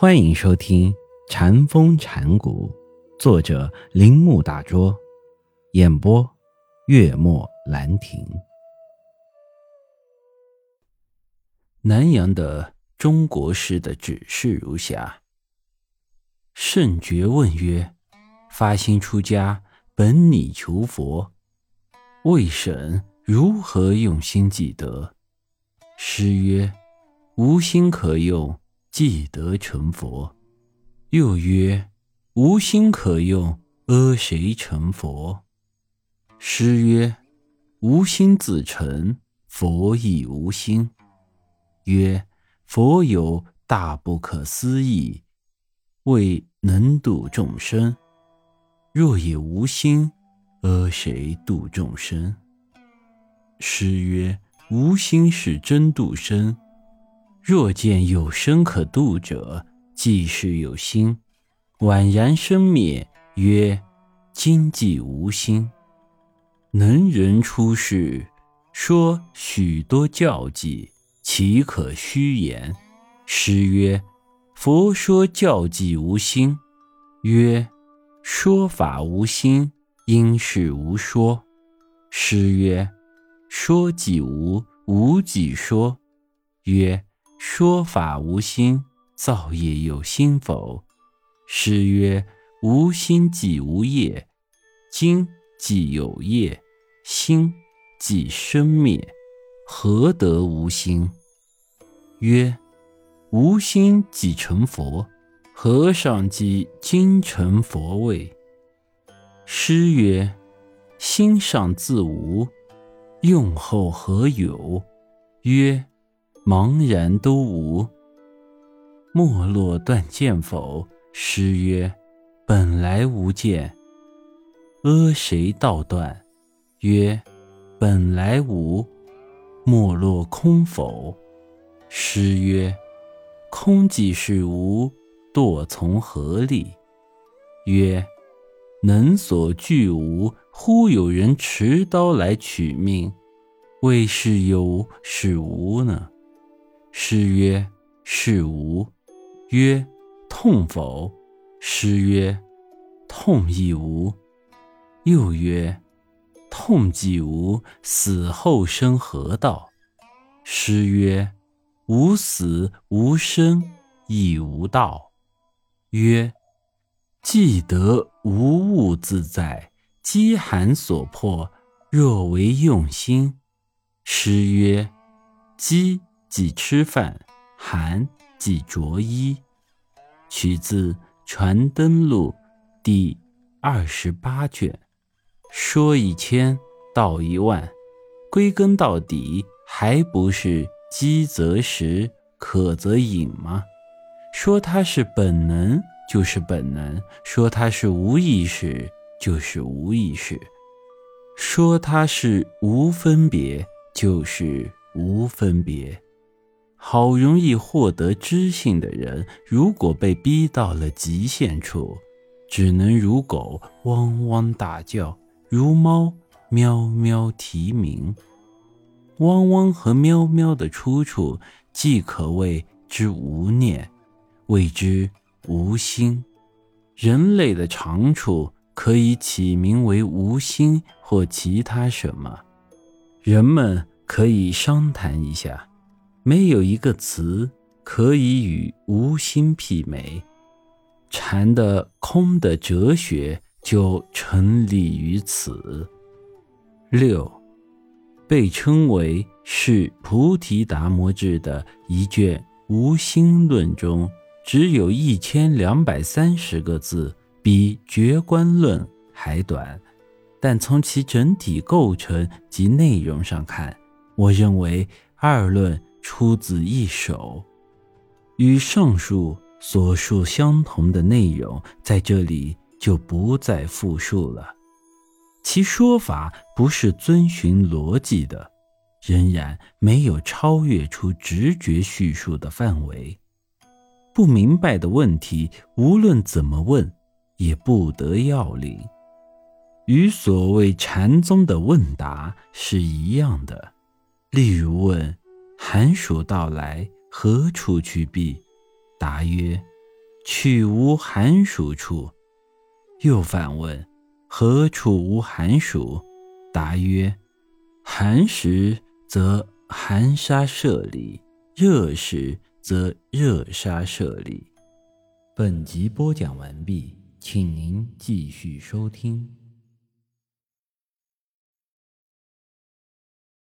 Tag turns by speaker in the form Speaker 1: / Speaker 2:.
Speaker 1: 欢迎收听《禅风禅谷，作者铃木大拙，演播月末兰亭。南阳的中国诗的指示如下：圣觉问曰：“发心出家，本拟求佛，未审如何用心记得？”诗曰：“无心可用。”既得成佛，又曰：“无心可用，阿谁成佛？”诗曰：“无心自成佛，亦无心。”曰：“佛有大不可思议，未能度众生。若也无心，阿谁度众生？”诗曰：“无心是真度生。”若见有生可度者，即是有心；宛然生灭，曰今既无心。能人出世，说许多教计，岂可虚言？诗曰：“佛说教计无心。”曰：“说法无心，应是无说。”诗曰：“说即无，无即说。”曰。说法无心，造业有心否？诗曰：“无心即无业，今即有业，心即生灭，何得无心？”曰：“无心即成佛，和尚即今成佛位。”诗曰：“心上自无，用后何有？”曰。茫然都无，没落断剑否？诗曰：“本来无剑，阿谁道断？”曰：“本来无，没落空否？”诗曰：“空即是无，堕从何力？”曰：“能所惧无，忽有人持刀来取命，为是有是无呢？”诗曰：“是无。”曰：“痛否？”诗曰：“痛亦无。”又曰：“痛既无，死后生何道？”诗曰：“无死无生，亦无道。”曰：“既得无物自在，饥寒所迫，若为用心。”诗曰：“饥。”即吃饭，寒即着衣。取自《传灯录》第二十八卷。说一千道一万，归根到底，还不是饥则食，渴则饮吗？说它是本能，就是本能；说它是无意识，就是无意识；说它是无分别，就是无分别。好容易获得知性的人，如果被逼到了极限处，只能如狗汪汪大叫，如猫喵喵啼鸣。汪汪和喵喵的出处，既可谓之无念，谓之无心；人类的长处，可以起名为无心或其他什么。人们可以商谈一下。没有一个词可以与无心媲美，禅的空的哲学就成立于此。六，被称为是菩提达摩智的一卷《无心论》中，只有一千两百三十个字，比《觉观论》还短，但从其整体构成及内容上看，我认为二论。出自一首，与上述所述相同的内容，在这里就不再复述了。其说法不是遵循逻辑的，仍然没有超越出直觉叙述的范围。不明白的问题，无论怎么问，也不得要领，与所谓禅宗的问答是一样的。例如问。寒暑到来，何处去避？答曰：去无寒暑处。又反问：何处无寒暑？答曰：寒时则寒沙射里，热时则热沙射里。本集播讲完毕，请您继续收听。